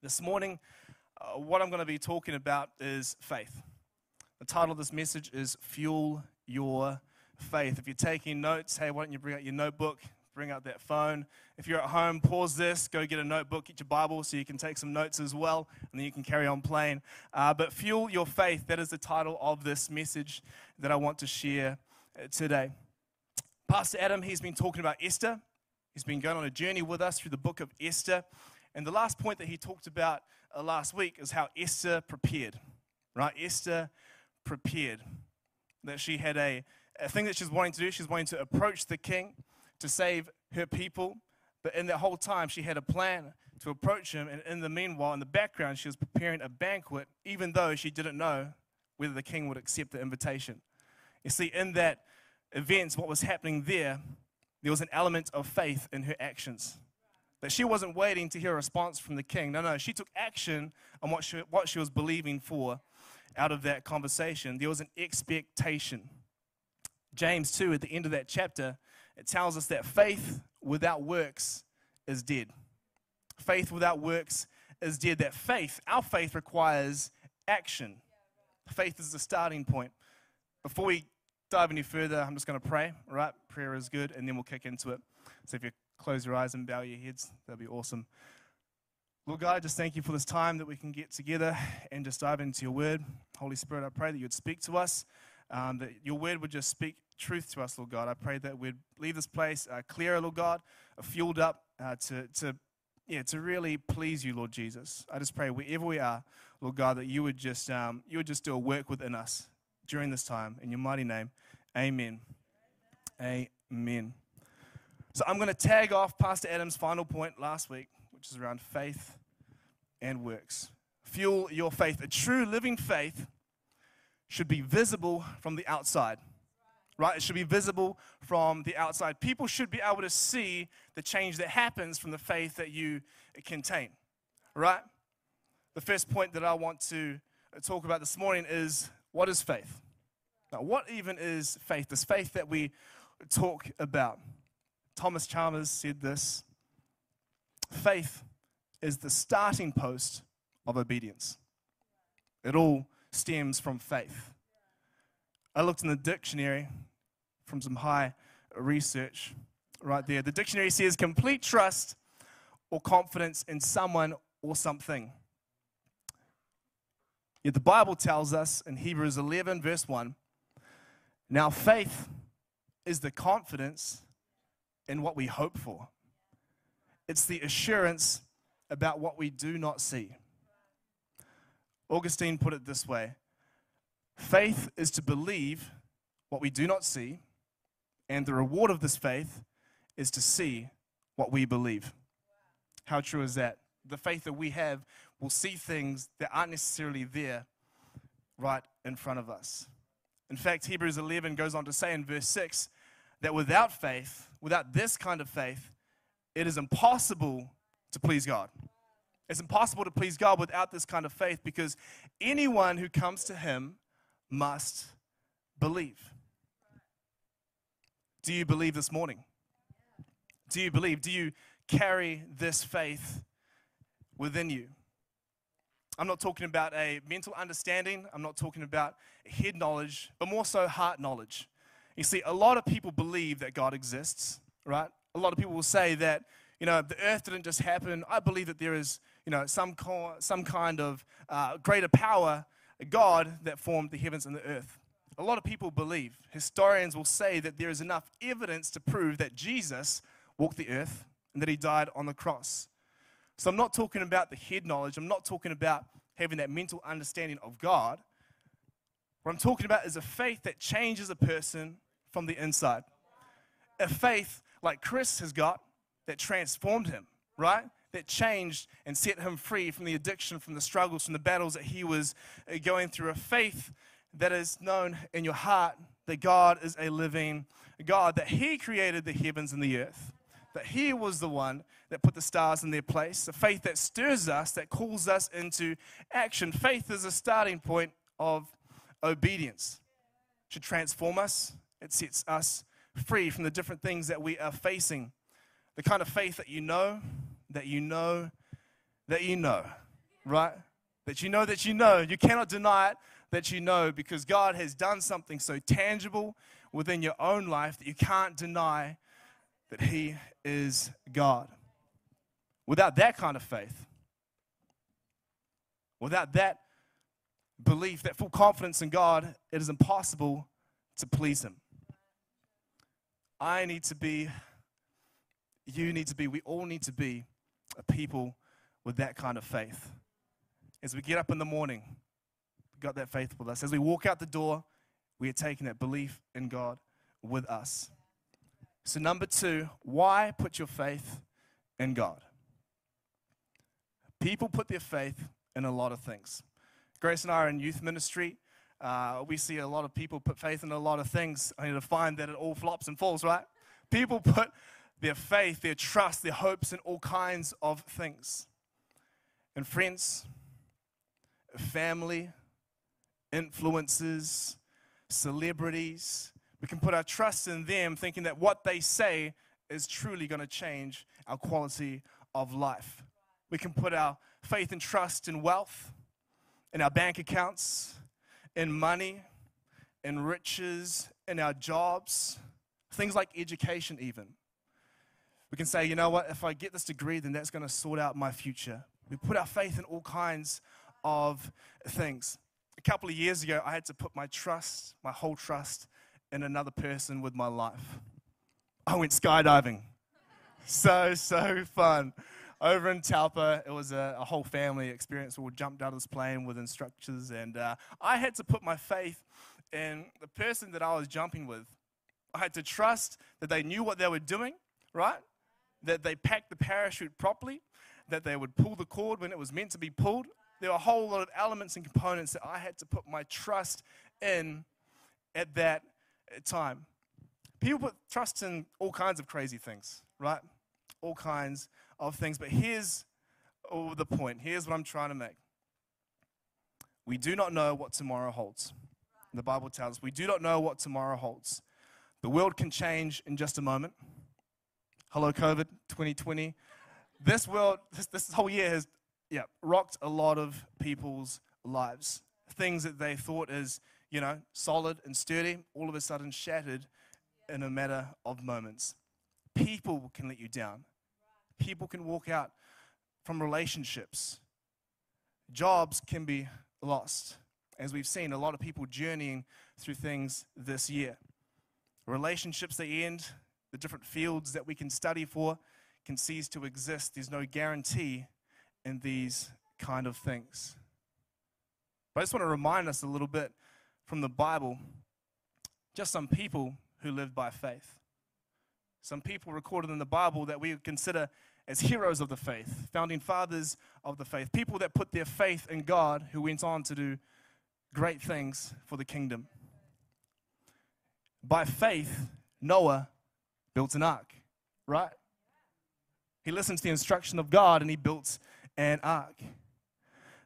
This morning, uh, what I'm going to be talking about is faith. The title of this message is Fuel Your Faith. If you're taking notes, hey, why don't you bring out your notebook, bring out that phone. If you're at home, pause this, go get a notebook, get your Bible so you can take some notes as well, and then you can carry on playing. Uh, but Fuel Your Faith, that is the title of this message that I want to share uh, today. Pastor Adam, he's been talking about Esther. He's been going on a journey with us through the book of Esther. And the last point that he talked about uh, last week is how Esther prepared, right? Esther prepared. That she had a, a thing that she's wanting to do. She's wanting to approach the king to save her people. But in that whole time, she had a plan to approach him. And in the meanwhile, in the background, she was preparing a banquet, even though she didn't know whether the king would accept the invitation. You see, in that event, what was happening there, there was an element of faith in her actions. That she wasn't waiting to hear a response from the king. No, no, she took action on what she, what she was believing for out of that conversation. There was an expectation. James 2, at the end of that chapter, it tells us that faith without works is dead. Faith without works is dead. That faith, our faith requires action. Faith is the starting point. Before we dive any further, I'm just going to pray, all right? Prayer is good, and then we'll kick into it. So if you close your eyes and bow your heads, That'd be awesome. Lord God, I just thank you for this time that we can get together and just dive into your word. Holy Spirit, I pray that you'd speak to us, um, that your word would just speak truth to us, Lord God. I pray that we'd leave this place uh, clearer, Lord God, uh, fueled up uh, to, to, yeah, to really please you, Lord Jesus. I just pray wherever we are, Lord God, that you would just, um, you would just do a work within us during this time. In your mighty name, amen. Amen. amen. So I'm going to tag off Pastor Adam's final point last week, which is around faith and works. Fuel your faith. A true living faith should be visible from the outside. Right? It should be visible from the outside. People should be able to see the change that happens from the faith that you contain. Right? The first point that I want to talk about this morning is what is faith? Now, what even is faith? This faith that we talk about. Thomas Chalmers said this faith is the starting post of obedience. It all stems from faith. I looked in the dictionary from some high research right there. The dictionary says complete trust or confidence in someone or something. Yet the Bible tells us in Hebrews 11, verse 1 now faith is the confidence in what we hope for. It's the assurance about what we do not see. Augustine put it this way faith is to believe what we do not see, and the reward of this faith is to see what we believe. How true is that? The faith that we have will see things that aren't necessarily there right in front of us. In fact, Hebrews 11 goes on to say in verse 6 that without faith, without this kind of faith, it is impossible to please God. It's impossible to please God without this kind of faith because anyone who comes to Him must believe. Do you believe this morning? Do you believe? Do you carry this faith within you? I'm not talking about a mental understanding, I'm not talking about head knowledge, but more so heart knowledge. You see, a lot of people believe that God exists, right? A lot of people will say that, you know, the earth didn't just happen. I believe that there is, you know, some, co- some kind of uh, greater power, God, that formed the heavens and the earth. A lot of people believe, historians will say that there is enough evidence to prove that Jesus walked the earth and that he died on the cross. So I'm not talking about the head knowledge, I'm not talking about having that mental understanding of God. What I'm talking about is a faith that changes a person from the inside. A faith like Chris has got that transformed him, right? That changed and set him free from the addiction, from the struggles, from the battles that he was uh, going through. A faith that is known in your heart that God is a living God, that He created the heavens and the earth, that He was the one that put the stars in their place. A faith that stirs us, that calls us into action. Faith is a starting point of obedience. Should transform us, it sets us free from the different things that we are facing. The kind of faith that you know, that you know, that you know right? That you know that you know. You cannot deny it that you know because God has done something so tangible within your own life that you can't deny that He is God. Without that kind of faith, without that belief, that full confidence in God, it is impossible to please Him. I need to be, you need to be, we all need to be a people with that kind of faith. As we get up in the morning, we got that faith with us. As we walk out the door, we are taking that belief in God with us. So, number two, why put your faith in God? People put their faith in a lot of things. Grace and I are in youth ministry. Uh, we see a lot of people put faith in a lot of things, only to find that it all flops and falls, right? People put their faith, their trust, their hopes in all kinds of things. And friends, family, influences, celebrities, we can put our trust in them thinking that what they say is truly going to change our quality of life. We can put our faith and trust in wealth, in our bank accounts, in money, in riches, in our jobs, things like education, even. We can say, you know what, if I get this degree, then that's going to sort out my future. We put our faith in all kinds of things. A couple of years ago, I had to put my trust, my whole trust, in another person with my life. I went skydiving. so, so fun. Over in Taupo, it was a, a, whole family experience. We all jumped out of this plane with instructors, and uh, I had to put my faith in the person that I was jumping with. I had to trust that they knew what they were doing, right? That they packed the parachute properly, that they would pull the cord when it was meant to be pulled. There were a whole lot of elements and components that I had to put my trust in at that time. People put trust in all kinds of crazy things, right? All kinds of things. But here's oh, the point. Here's what I'm trying to make. We do not know what tomorrow holds. The Bible tells us we do not know what tomorrow holds. The world can change in just a moment. Hello, COVID 2020. This world, this, this whole year has yeah, rocked a lot of people's lives. Things that they thought is you know, solid and sturdy, all of a sudden shattered in a matter of moments. People can let you down. People can walk out from relationships. Jobs can be lost. As we've seen, a lot of people journeying through things this year. Relationships they end, the different fields that we can study for can cease to exist. There's no guarantee in these kind of things. But I just want to remind us a little bit from the Bible just some people who lived by faith. Some people recorded in the Bible that we consider as heroes of the faith, founding fathers of the faith, people that put their faith in God who went on to do great things for the kingdom. By faith, Noah built an ark, right? He listened to the instruction of God and he built an ark.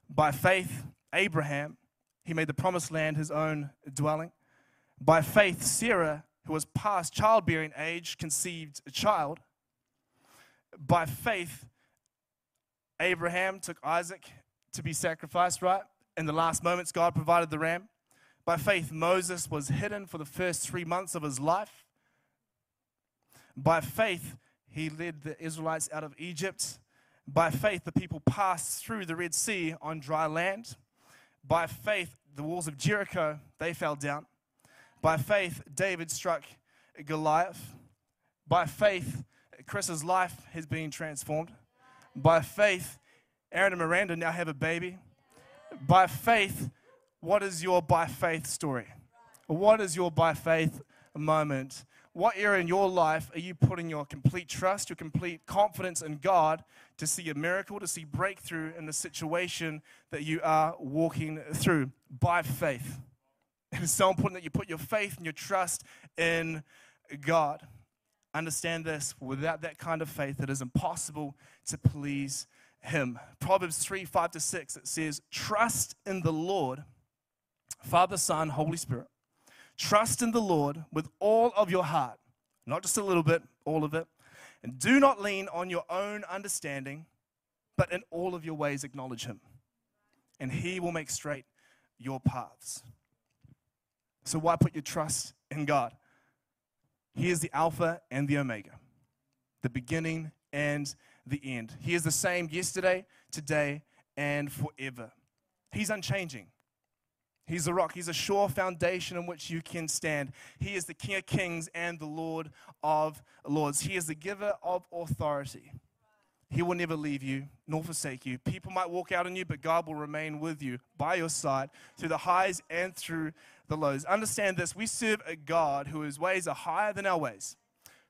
By faith, Abraham he made the promised land his own dwelling. By faith, Sarah, who was past childbearing age, conceived a child. By faith, Abraham took Isaac to be sacrificed, right? In the last moments, God provided the ram. By faith, Moses was hidden for the first three months of his life. By faith, he led the Israelites out of Egypt. By faith, the people passed through the Red Sea on dry land. By faith, the walls of Jericho, they fell down. By faith, David struck Goliath. By faith, Chris's life has been transformed. By faith, Aaron and Miranda now have a baby. By faith, what is your by faith story? What is your by faith moment? What area in your life are you putting your complete trust, your complete confidence in God to see a miracle, to see breakthrough in the situation that you are walking through by faith? It is so important that you put your faith and your trust in God. Understand this without that kind of faith, it is impossible to please Him. Proverbs 3 5 to 6, it says, Trust in the Lord, Father, Son, Holy Spirit Trust in the Lord with all of your heart, not just a little bit, all of it. And do not lean on your own understanding, but in all of your ways acknowledge Him. and He will make straight your paths. So, why put your trust in God? He is the Alpha and the Omega, the beginning and the end. He is the same yesterday, today, and forever. He's unchanging. He's a rock. He's a sure foundation on which you can stand. He is the King of kings and the Lord of lords. He is the giver of authority. He will never leave you nor forsake you. People might walk out on you, but God will remain with you by your side through the highs and through the lows. Understand this we serve a God whose ways are higher than our ways,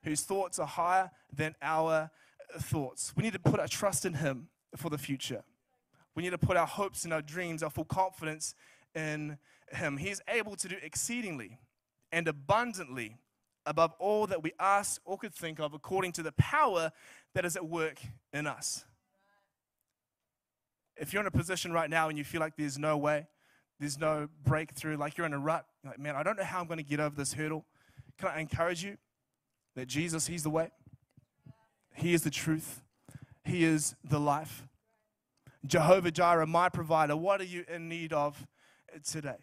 whose thoughts are higher than our thoughts. We need to put our trust in Him for the future. We need to put our hopes and our dreams, our full confidence in Him. He is able to do exceedingly and abundantly above all that we ask or could think of, according to the power that is at work in us. If you're in a position right now and you feel like there's no way, there's no breakthrough, like you're in a rut, like, man, I don't know how I'm going to get over this hurdle, can I encourage you that Jesus, He's the way, He is the truth, He is the life. Jehovah Jireh, my provider, what are you in need of today?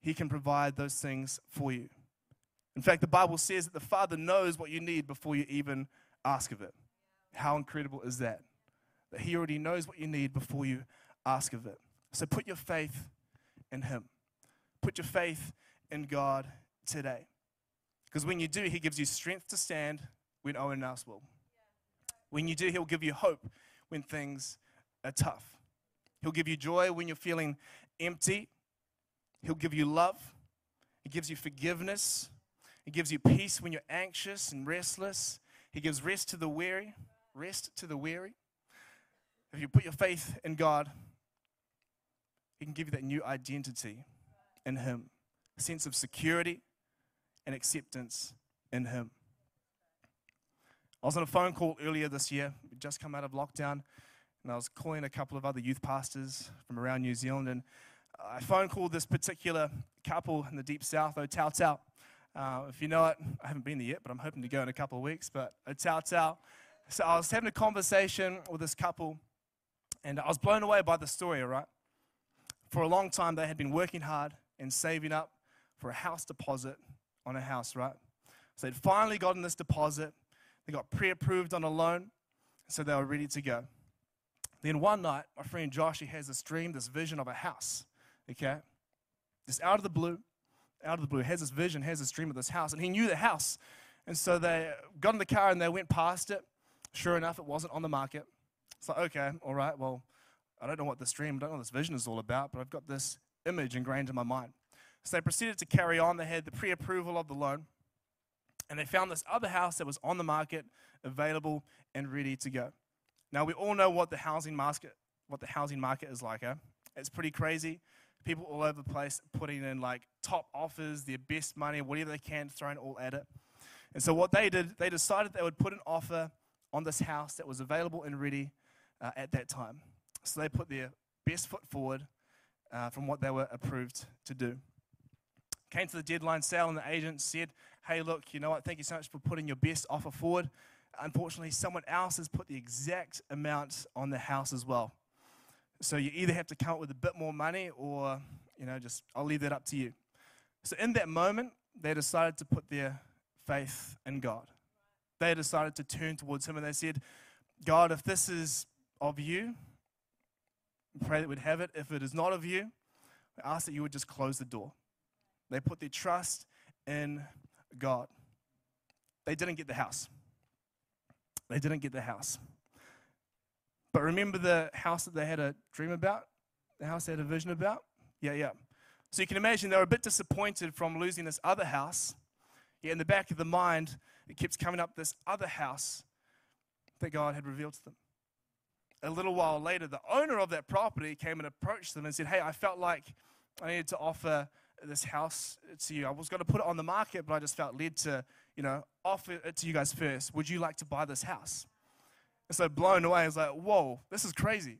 He can provide those things for you. In fact, the Bible says that the Father knows what you need before you even ask of it. How incredible is that? That He already knows what you need before you ask of it. So put your faith in Him. Put your faith in God today. Because when you do, He gives you strength to stand when no one else will. When you do, He'll give you hope when things are tough. He'll give you joy when you're feeling empty. He'll give you love. He gives you forgiveness. He gives you peace when you're anxious and restless. He gives rest to the weary. Rest to the weary. If you put your faith in God, He can give you that new identity in Him, a sense of security and acceptance in Him. I was on a phone call earlier this year, we just come out of lockdown, and I was calling a couple of other youth pastors from around New Zealand, and I phone called this particular couple in the deep south, Otau uh, if you know it, I haven't been there yet, but I'm hoping to go in a couple of weeks. But Otau So I was having a conversation with this couple, and I was blown away by the story, all right? For a long time, they had been working hard and saving up for a house deposit on a house, right? So they'd finally gotten this deposit. They got pre approved on a loan, so they were ready to go. Then one night, my friend Josh, he has this dream, this vision of a house, okay? Just out of the blue out of the blue, has this vision, has this dream of this house, and he knew the house. And so they got in the car and they went past it. Sure enough, it wasn't on the market. It's like, okay, all right, well, I don't know what this dream, I don't know what this vision is all about, but I've got this image ingrained in my mind. So they proceeded to carry on. They had the pre approval of the loan, and they found this other house that was on the market, available and ready to go. Now, we all know what the housing market, what the housing market is like, eh? It's pretty crazy people all over the place putting in like top offers, their best money, whatever they can, throwing all at it. And so what they did, they decided they would put an offer on this house that was available and ready uh, at that time. So they put their best foot forward uh, from what they were approved to do. Came to the deadline sale, and the agent said, Hey, look, you know what? Thank you so much for putting your best offer forward. Unfortunately, someone else has put the exact amount on the house as well. So you either have to come up with a bit more money or, you know, just I'll leave that up to you. So in that moment, they decided to put their faith in God. They decided to turn towards Him and they said, God, if this is of you, pray that we'd have it. If it is not of you, I ask that you would just close the door. They put their trust in God. They didn't get the house. They didn't get the house. But remember the house that they had a dream about? The house they had a vision about? Yeah, yeah. So you can imagine they were a bit disappointed from losing this other house. Yet in the back of the mind, it keeps coming up this other house that God had revealed to them. A little while later, the owner of that property came and approached them and said, Hey, I felt like I needed to offer this house to you. I was going to put it on the market, but I just felt led to, you know, offer it to you guys first. Would you like to buy this house? And so blown away, I was like, whoa, this is crazy.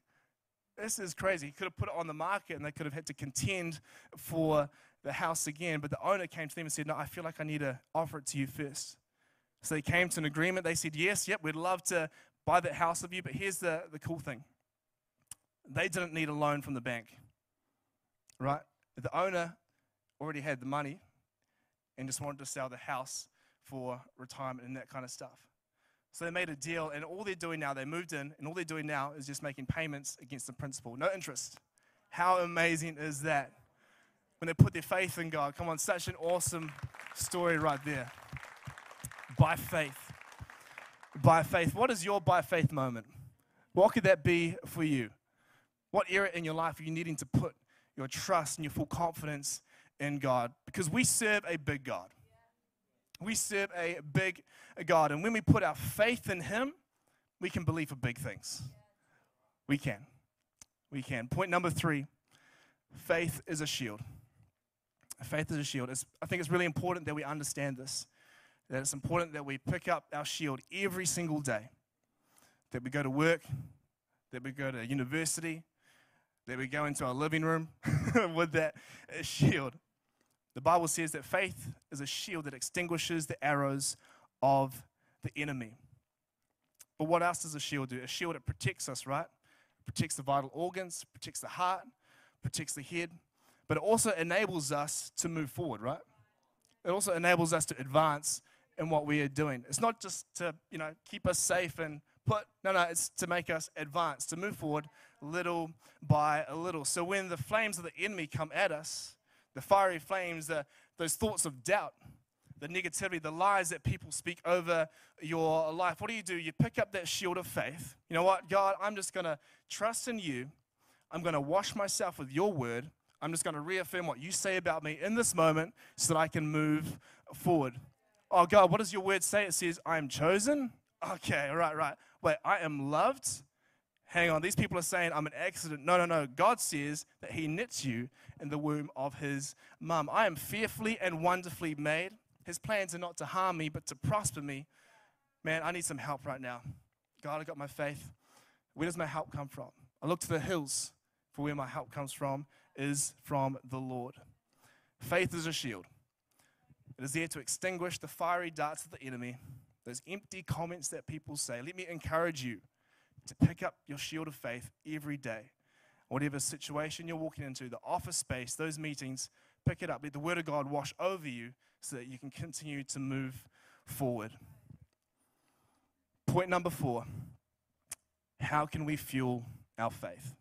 This is crazy. He could have put it on the market and they could have had to contend for the house again. But the owner came to them and said, No, I feel like I need to offer it to you first. So they came to an agreement. They said, Yes, yep, we'd love to buy that house of you. But here's the, the cool thing they didn't need a loan from the bank, right? The owner already had the money and just wanted to sell the house for retirement and that kind of stuff. So they made a deal, and all they're doing now, they moved in, and all they're doing now is just making payments against the principal. No interest. How amazing is that? When they put their faith in God. Come on, such an awesome story right there. By faith. By faith. What is your by faith moment? What could that be for you? What area in your life are you needing to put your trust and your full confidence in God? Because we serve a big God. We serve a big God. And when we put our faith in Him, we can believe for big things. We can. We can. Point number three faith is a shield. Faith is a shield. It's, I think it's really important that we understand this. That it's important that we pick up our shield every single day. That we go to work, that we go to university, that we go into our living room with that shield. The Bible says that faith is a shield that extinguishes the arrows of the enemy. But what else does a shield do? A shield, it protects us, right? It protects the vital organs, protects the heart, protects the head, but it also enables us to move forward, right? It also enables us to advance in what we are doing. It's not just to, you know, keep us safe and put, no, no, it's to make us advance, to move forward little by a little. So when the flames of the enemy come at us, the fiery flames, the, those thoughts of doubt, the negativity, the lies that people speak over your life. What do you do? You pick up that shield of faith. You know what, God, I'm just going to trust in you. I'm going to wash myself with your word. I'm just going to reaffirm what you say about me in this moment so that I can move forward. Oh, God, what does your word say? It says, I am chosen. Okay, all right, right. Wait, I am loved hang on, these people are saying I'm an accident. No, no, no. God says that He knits you in the womb of His mum. I am fearfully and wonderfully made. His plans are not to harm me, but to prosper me. Man, I need some help right now. God, I got my faith. Where does my help come from? I look to the hills for where my help comes from, is from the Lord. Faith is a shield. It is there to extinguish the fiery darts of the enemy, those empty comments that people say. Let me encourage you to pick up your shield of faith every day. Whatever situation you're walking into, the office space, those meetings, pick it up. Let the Word of God wash over you so that you can continue to move forward. Point number four how can we fuel our faith?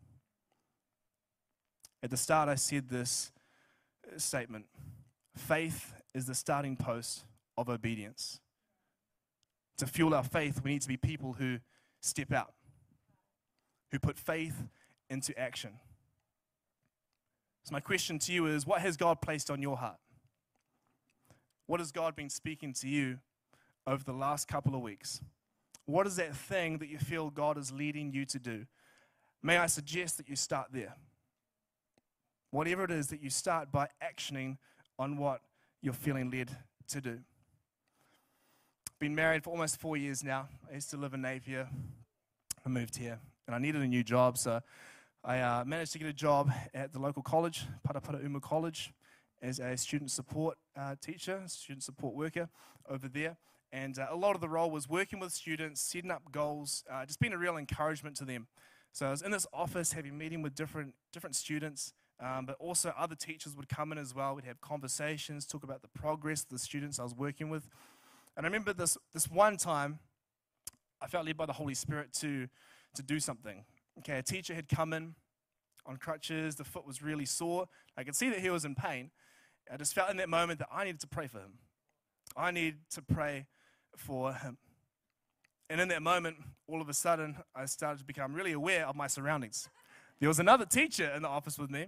At the start, I said this statement faith is the starting post of obedience. To fuel our faith, we need to be people who step out who put faith into action. So, my question to you is what has God placed on your heart? What has God been speaking to you over the last couple of weeks? What is that thing that you feel God is leading you to do? May I suggest that you start there? Whatever it is, that you start by actioning on what you're feeling led to do. Been married for almost four years now. I used to live in Napier. I moved here and I needed a new job. So I uh, managed to get a job at the local college, Paraparaumu College, as a student support uh, teacher, student support worker over there. And uh, a lot of the role was working with students, setting up goals, uh, just being a real encouragement to them. So I was in this office having meeting with different, different students, um, but also other teachers would come in as well. We'd have conversations, talk about the progress of the students I was working with. And I remember this, this one time, I felt led by the Holy Spirit to to do something. Okay, a teacher had come in on crutches, the foot was really sore. I could see that he was in pain. I just felt in that moment that I needed to pray for him. I need to pray for him. And in that moment, all of a sudden, I started to become really aware of my surroundings. There was another teacher in the office with me,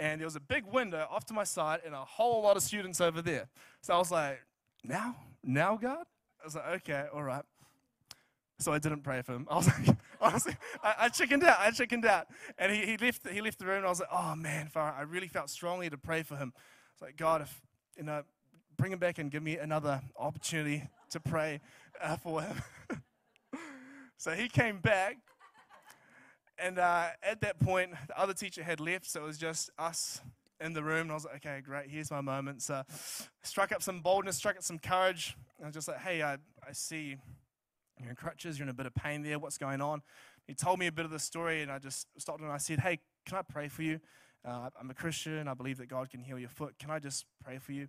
and there was a big window off to my side and a whole lot of students over there. So I was like, now? Now, God? I was like, okay, all right. So I didn't pray for him. I was like, honestly, I, I chickened out. I chickened out. And he, he, left, he left the room, and I was like, oh man, Farah, I really felt strongly to pray for him. It's like, God, if, you know, bring him back and give me another opportunity to pray uh, for him. so he came back, and uh, at that point, the other teacher had left, so it was just us in the room. And I was like, okay, great, here's my moment. So struck up some boldness, struck up some courage. I was just like, hey, I, I see you're in crutches, you're in a bit of pain there, what's going on? he told me a bit of the story, and I just stopped and I said, Hey, can I pray for you? Uh, I'm a Christian. I believe that God can heal your foot. Can I just pray for you?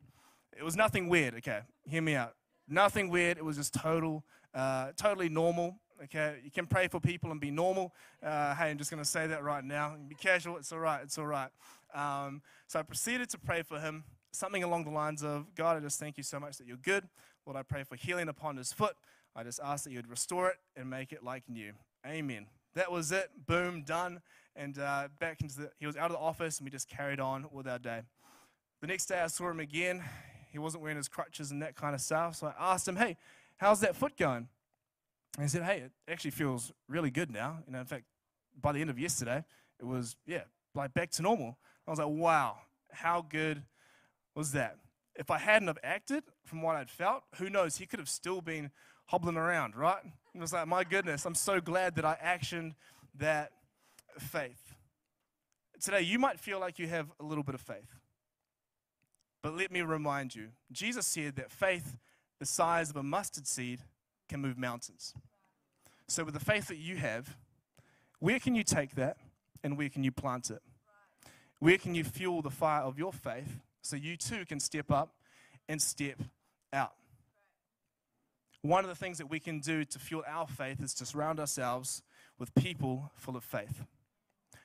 It was nothing weird, okay? Hear me out. Nothing weird. It was just total, uh, totally normal. Okay, you can pray for people and be normal. Uh, hey, I'm just going to say that right now. Be casual. It's all right. It's all right. Um, so I proceeded to pray for him, something along the lines of God, I just thank you so much that you're good. Lord, I pray for healing upon his foot. I just ask that you'd restore it and make it like new. Amen. That was it. Boom, done. And uh, back into the, he was out of the office, and we just carried on with our day. The next day, I saw him again. He wasn't wearing his crutches and that kind of stuff. So I asked him, "Hey, how's that foot going?" And he said, "Hey, it actually feels really good now. You know, in fact, by the end of yesterday, it was yeah, like back to normal." I was like, "Wow, how good was that?" If I hadn't have acted from what I'd felt, who knows? He could have still been hobbling around, right? It was like, my goodness, I'm so glad that I actioned that faith. Today, you might feel like you have a little bit of faith. But let me remind you Jesus said that faith the size of a mustard seed can move mountains. So, with the faith that you have, where can you take that and where can you plant it? Where can you fuel the fire of your faith so you too can step up and step out? One of the things that we can do to fuel our faith is to surround ourselves with people full of faith.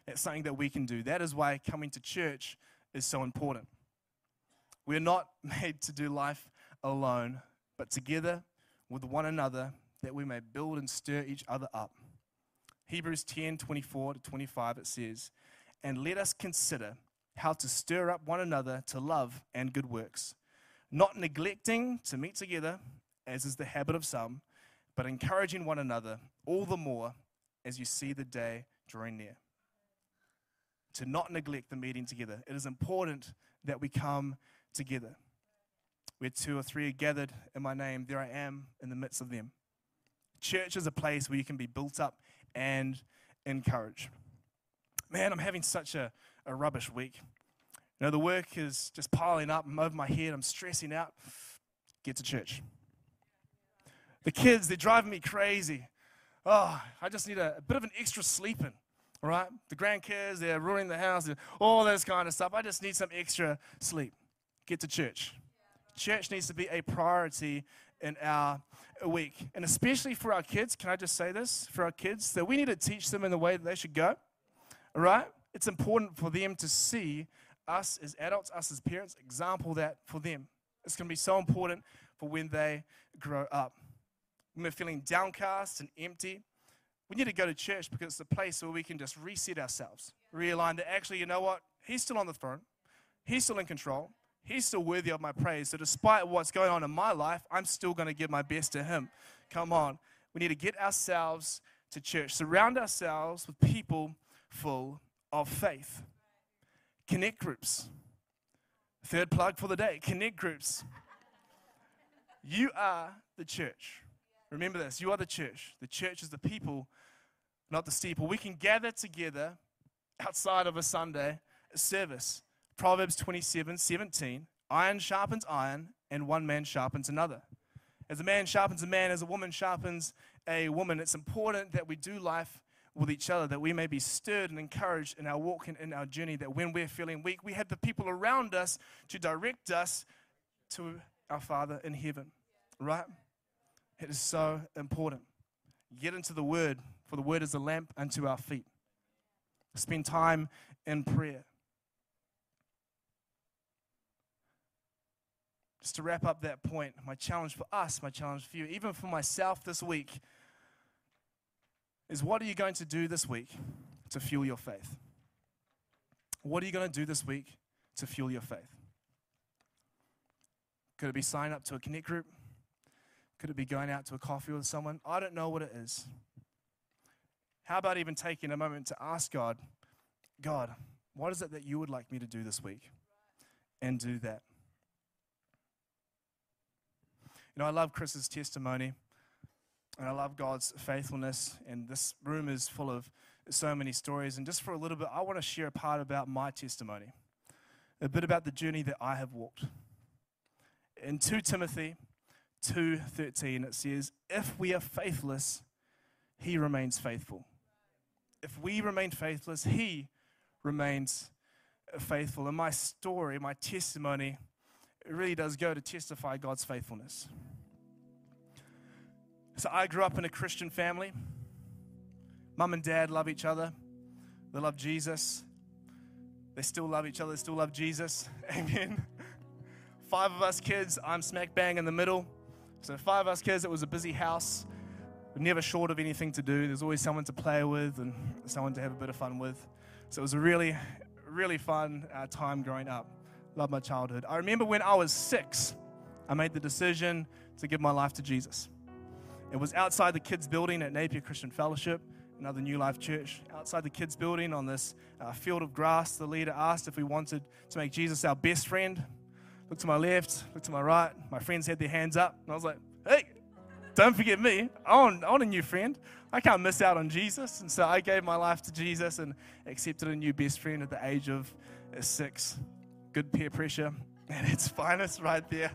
It's something that we can do. That is why coming to church is so important. We're not made to do life alone, but together with one another that we may build and stir each other up. Hebrews 10 24 to 25, it says, And let us consider how to stir up one another to love and good works, not neglecting to meet together as is the habit of some, but encouraging one another all the more as you see the day drawing near. To not neglect the meeting together. It is important that we come together. Where two or three are gathered in my name, there I am in the midst of them. Church is a place where you can be built up and encouraged. Man, I'm having such a, a rubbish week. You know, the work is just piling up. I'm over my head. I'm stressing out. Get to church. The kids, they're driving me crazy. Oh, I just need a, a bit of an extra sleeping, All right? The grandkids, they're ruining the house, all this kind of stuff. I just need some extra sleep. Get to church. Church needs to be a priority in our week. And especially for our kids, can I just say this? For our kids, that we need to teach them in the way that they should go, all right? It's important for them to see us as adults, us as parents, example that for them. It's going to be so important for when they grow up when we're feeling downcast and empty, we need to go to church because it's a place where we can just reset ourselves, realign that actually, you know what? He's still on the throne, He's still in control, He's still worthy of my praise. So, despite what's going on in my life, I'm still going to give my best to Him. Come on. We need to get ourselves to church, surround ourselves with people full of faith. Connect groups. Third plug for the day connect groups. You are the church. Remember this you are the church. The church is the people, not the steeple. We can gather together outside of a Sunday service. Proverbs 27 17. Iron sharpens iron, and one man sharpens another. As a man sharpens a man, as a woman sharpens a woman, it's important that we do life with each other, that we may be stirred and encouraged in our walk and in our journey, that when we're feeling weak, we have the people around us to direct us to our Father in heaven. Right? It is so important. Get into the Word, for the Word is a lamp unto our feet. Spend time in prayer. Just to wrap up that point, my challenge for us, my challenge for you, even for myself this week, is what are you going to do this week to fuel your faith? What are you going to do this week to fuel your faith? Could it be sign up to a connect group? Could it be going out to a coffee with someone? I don't know what it is. How about even taking a moment to ask God, God, what is it that you would like me to do this week? And do that. You know, I love Chris's testimony, and I love God's faithfulness, and this room is full of so many stories. And just for a little bit, I want to share a part about my testimony, a bit about the journey that I have walked. In 2 Timothy 2:13 it says, "If we are faithless, he remains faithful, if we remain faithless, He remains faithful. And my story, my testimony, it really does go to testify God's faithfulness. So I grew up in a Christian family. Mum and dad love each other. They love Jesus. They still love each other. They still love Jesus. Amen. Five of us kids, I'm smack bang in the middle. So, five of us kids, it was a busy house. We're never short of anything to do. There's always someone to play with and someone to have a bit of fun with. So, it was a really, really fun uh, time growing up. Love my childhood. I remember when I was six, I made the decision to give my life to Jesus. It was outside the kids' building at Napier Christian Fellowship, another New Life church. Outside the kids' building on this uh, field of grass, the leader asked if we wanted to make Jesus our best friend. Looked to my left, looked to my right. My friends had their hands up, and I was like, hey, don't forget me. I want, I want a new friend. I can't miss out on Jesus. And so I gave my life to Jesus and accepted a new best friend at the age of six. Good peer pressure at its finest, right there.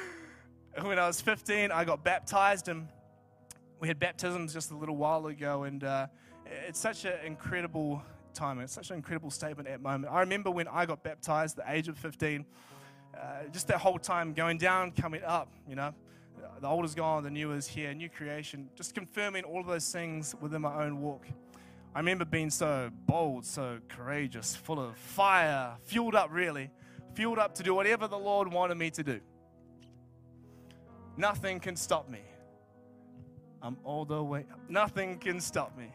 when I was 15, I got baptized, and we had baptisms just a little while ago, and uh, it's such an incredible time. It's such an incredible statement at moment. I remember when I got baptized, the age of 15, uh, just that whole time going down, coming up, you know. The old is gone, the new is here, new creation. Just confirming all of those things within my own walk. I remember being so bold, so courageous, full of fire, fueled up, really, fueled up to do whatever the Lord wanted me to do. Nothing can stop me. I'm all the way up. Nothing can stop me.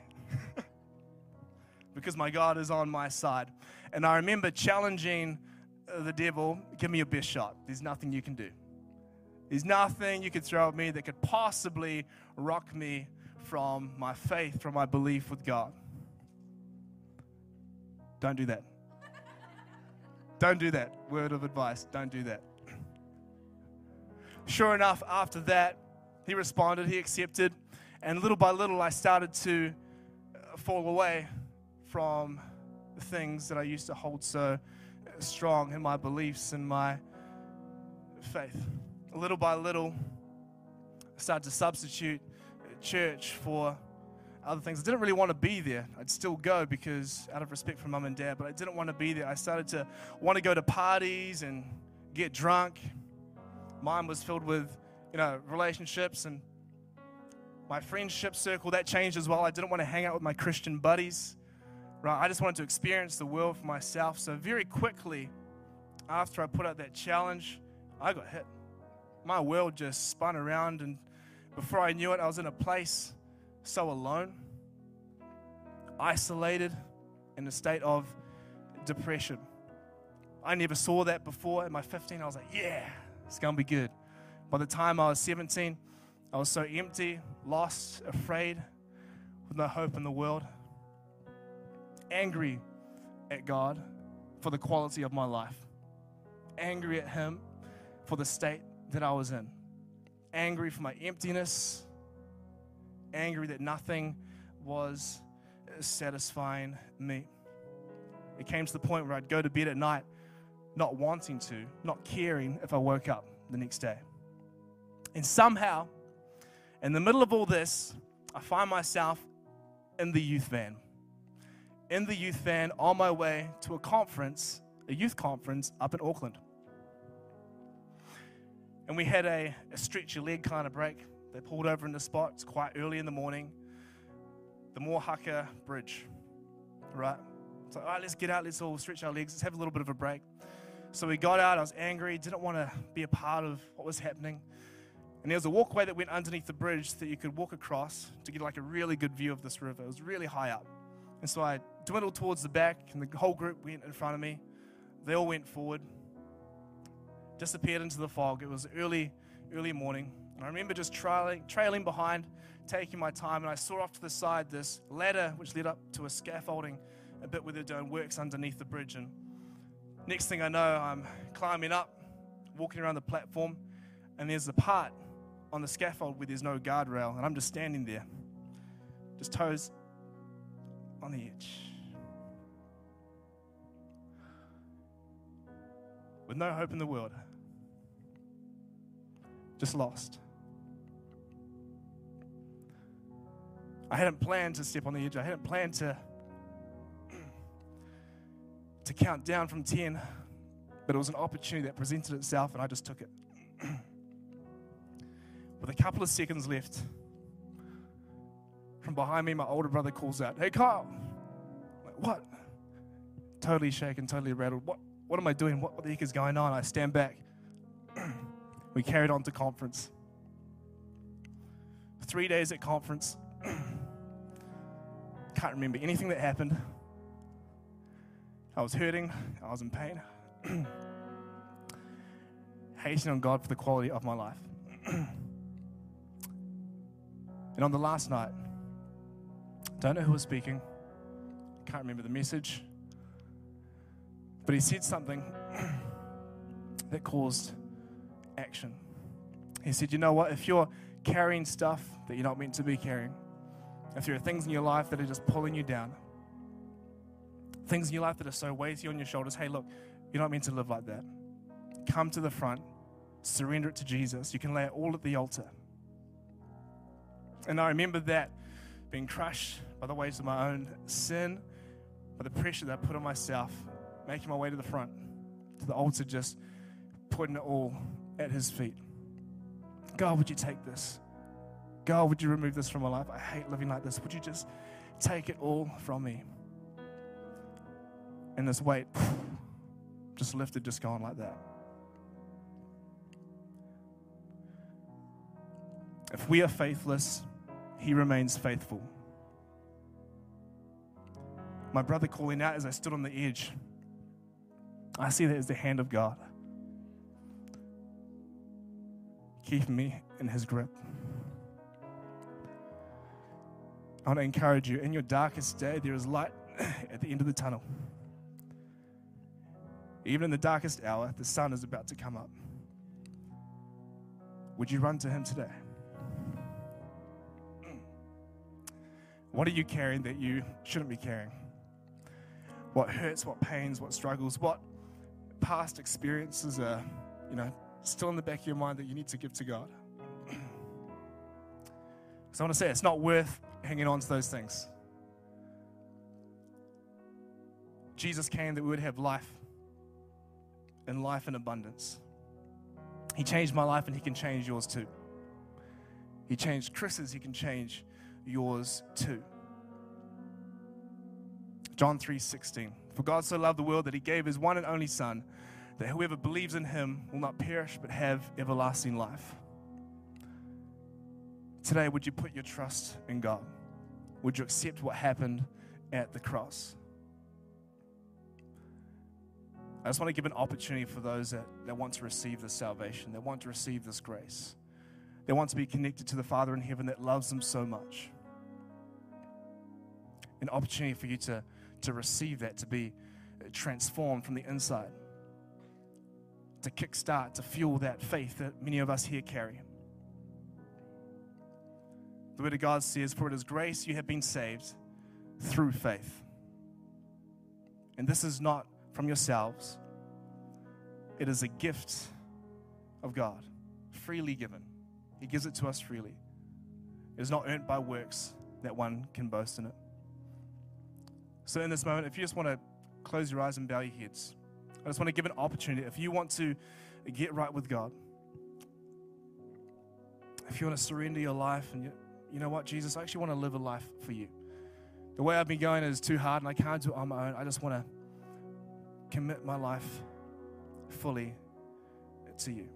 because my God is on my side. And I remember challenging uh, the devil, give me your best shot. There's nothing you can do. There's nothing you could throw at me that could possibly rock me from my faith, from my belief with God. Don't do that. Don't do that. Word of advice don't do that. Sure enough, after that, he responded, he accepted, and little by little, I started to uh, fall away from the things that I used to hold so strong in my beliefs and my faith. Little by little, I started to substitute church for other things. I didn't really want to be there. I'd still go because out of respect for mum and dad, but I didn't want to be there. I started to want to go to parties and get drunk Mine was filled with, you know, relationships and my friendship circle that changed as well. I didn't want to hang out with my Christian buddies. Right? I just wanted to experience the world for myself. So very quickly after I put out that challenge, I got hit. My world just spun around and before I knew it, I was in a place so alone, isolated, in a state of depression. I never saw that before. At my 15, I was like, yeah, it's going to be good. By the time I was 17, I was so empty, lost, afraid, with no hope in the world, angry at God for the quality of my life, angry at Him for the state that I was in, angry for my emptiness, angry that nothing was satisfying me. It came to the point where I'd go to bed at night not wanting to, not caring if I woke up the next day. And somehow, in the middle of all this, I find myself in the youth van. In the youth van on my way to a conference, a youth conference up in Auckland. And we had a, a stretch your leg kind of break. They pulled over in the spot. It's quite early in the morning. The Mohaka Bridge, right? So, all right, let's get out. Let's all stretch our legs. Let's have a little bit of a break. So we got out. I was angry, didn't want to be a part of what was happening. And there was a walkway that went underneath the bridge that you could walk across to get like a really good view of this river. It was really high up. And so I dwindled towards the back, and the whole group went in front of me. They all went forward, disappeared into the fog. It was early, early morning. And I remember just trailing, trailing behind, taking my time, and I saw off to the side this ladder which led up to a scaffolding, a bit where they're doing works underneath the bridge. And Next thing I know, I'm climbing up, walking around the platform, and there's a part on the scaffold where there's no guardrail, and I'm just standing there, just toes on the edge. With no hope in the world. Just lost. I hadn't planned to step on the edge. I hadn't planned to to count down from 10, but it was an opportunity that presented itself and I just took it. With a couple of seconds left, from behind me, my older brother calls out, Hey, Kyle. Like, what? Totally shaken, totally rattled. What, what am I doing? What, what the heck is going on? I stand back. we carried on to conference. Three days at conference. Can't remember anything that happened. I was hurting, I was in pain, hating on God for the quality of my life. and on the last night, don't know who was speaking, can't remember the message, but he said something that caused action. He said, You know what? If you're carrying stuff that you're not meant to be carrying, if there are things in your life that are just pulling you down, things in your life that are so weighty on your shoulders, hey, look, you're not meant to live like that. Come to the front, surrender it to Jesus. You can lay it all at the altar. And I remember that being crushed by the weight of my own sin, by the pressure that I put on myself, making my way to the front, to the altar, just putting it all at His feet. God, would you take this? God, would you remove this from my life? I hate living like this. Would you just take it all from me? And this weight just lifted, just gone like that. If we are faithless, he remains faithful. My brother calling out as I stood on the edge, I see that as the hand of God keeping me in his grip. I want to encourage you in your darkest day, there is light at the end of the tunnel. Even in the darkest hour, the sun is about to come up. Would you run to him today? What are you carrying that you shouldn't be carrying? What hurts, what pains, what struggles, what past experiences are, you know, still in the back of your mind that you need to give to God? So I want to say it's not worth hanging on to those things. Jesus came that we would have life and life in abundance. He changed my life and He can change yours too. He changed Chris's, He can change yours too. John 3:16 For God so loved the world that he gave his one and only son that whoever believes in him will not perish but have everlasting life. Today would you put your trust in God? Would you accept what happened at the cross? I just want to give an opportunity for those that, that want to receive this salvation, that want to receive this grace, they want to be connected to the Father in heaven that loves them so much. An opportunity for you to, to receive that, to be transformed from the inside, to kickstart, to fuel that faith that many of us here carry. The Word of God says, For it is grace you have been saved through faith. And this is not from yourselves, it is a gift of God, freely given. He gives it to us freely. It is not earned by works that one can boast in it. So, in this moment, if you just want to close your eyes and bow your heads, I just want to give an opportunity. If you want to get right with God, if you want to surrender your life and you, you know what, Jesus, I actually want to live a life for you. The way I've been going is too hard and I can't do it on my own. I just want to commit my life fully to you.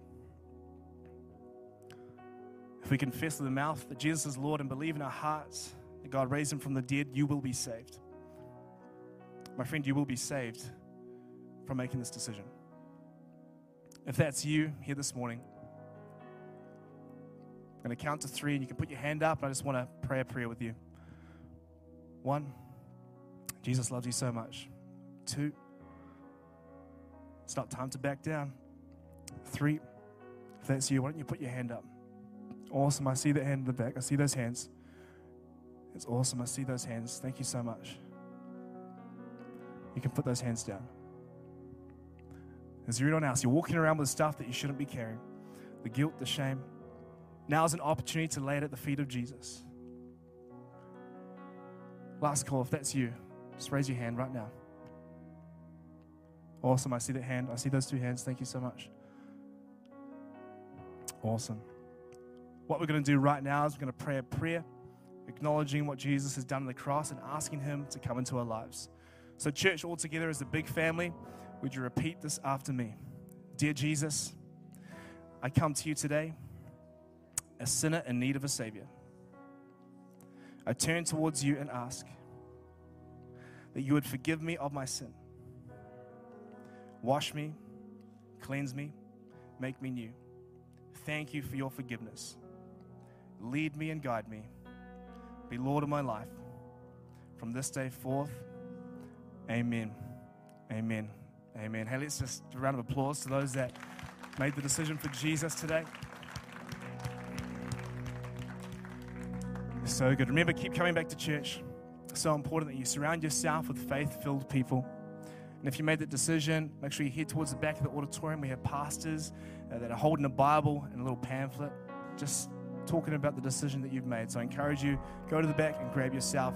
If we confess with the mouth that Jesus is Lord and believe in our hearts that God raised him from the dead, you will be saved. My friend, you will be saved from making this decision. If that's you here this morning, I'm going to count to three and you can put your hand up. I just want to pray a prayer with you. One, Jesus loves you so much. Two, it's not time to back down. Three, if that's you, why don't you put your hand up? Awesome. I see the hand in the back. I see those hands. It's awesome. I see those hands. Thank you so much. You can put those hands down. Is there anyone else? You're walking around with stuff that you shouldn't be carrying the guilt, the shame. Now is an opportunity to lay it at the feet of Jesus. Last call, if that's you, just raise your hand right now. Awesome. I see that hand. I see those two hands. Thank you so much. Awesome. What we're going to do right now is we're going to pray a prayer acknowledging what Jesus has done on the cross and asking Him to come into our lives. So, church, all together as a big family, would you repeat this after me? Dear Jesus, I come to you today, a sinner in need of a Savior. I turn towards you and ask that you would forgive me of my sin. Wash me, cleanse me, make me new. Thank you for your forgiveness. Lead me and guide me. Be Lord of my life. From this day forth, amen. Amen. Amen. Hey, let's just a round of applause to those that made the decision for Jesus today. So good. Remember, keep coming back to church. It's so important that you surround yourself with faith filled people. And if you made that decision, make sure you head towards the back of the auditorium. We have pastors uh, that are holding a Bible and a little pamphlet, just talking about the decision that you've made. So I encourage you, go to the back and grab yourself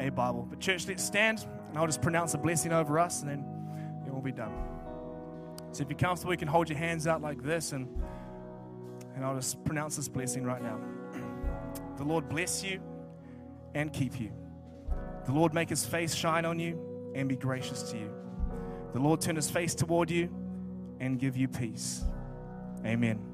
a Bible. But, church, let's stand, and I'll just pronounce a blessing over us, and then, then we'll be done. So if you're comfortable, you can hold your hands out like this, and, and I'll just pronounce this blessing right now. The Lord bless you and keep you. The Lord make his face shine on you and be gracious to you. The Lord turn his face toward you and give you peace. Amen.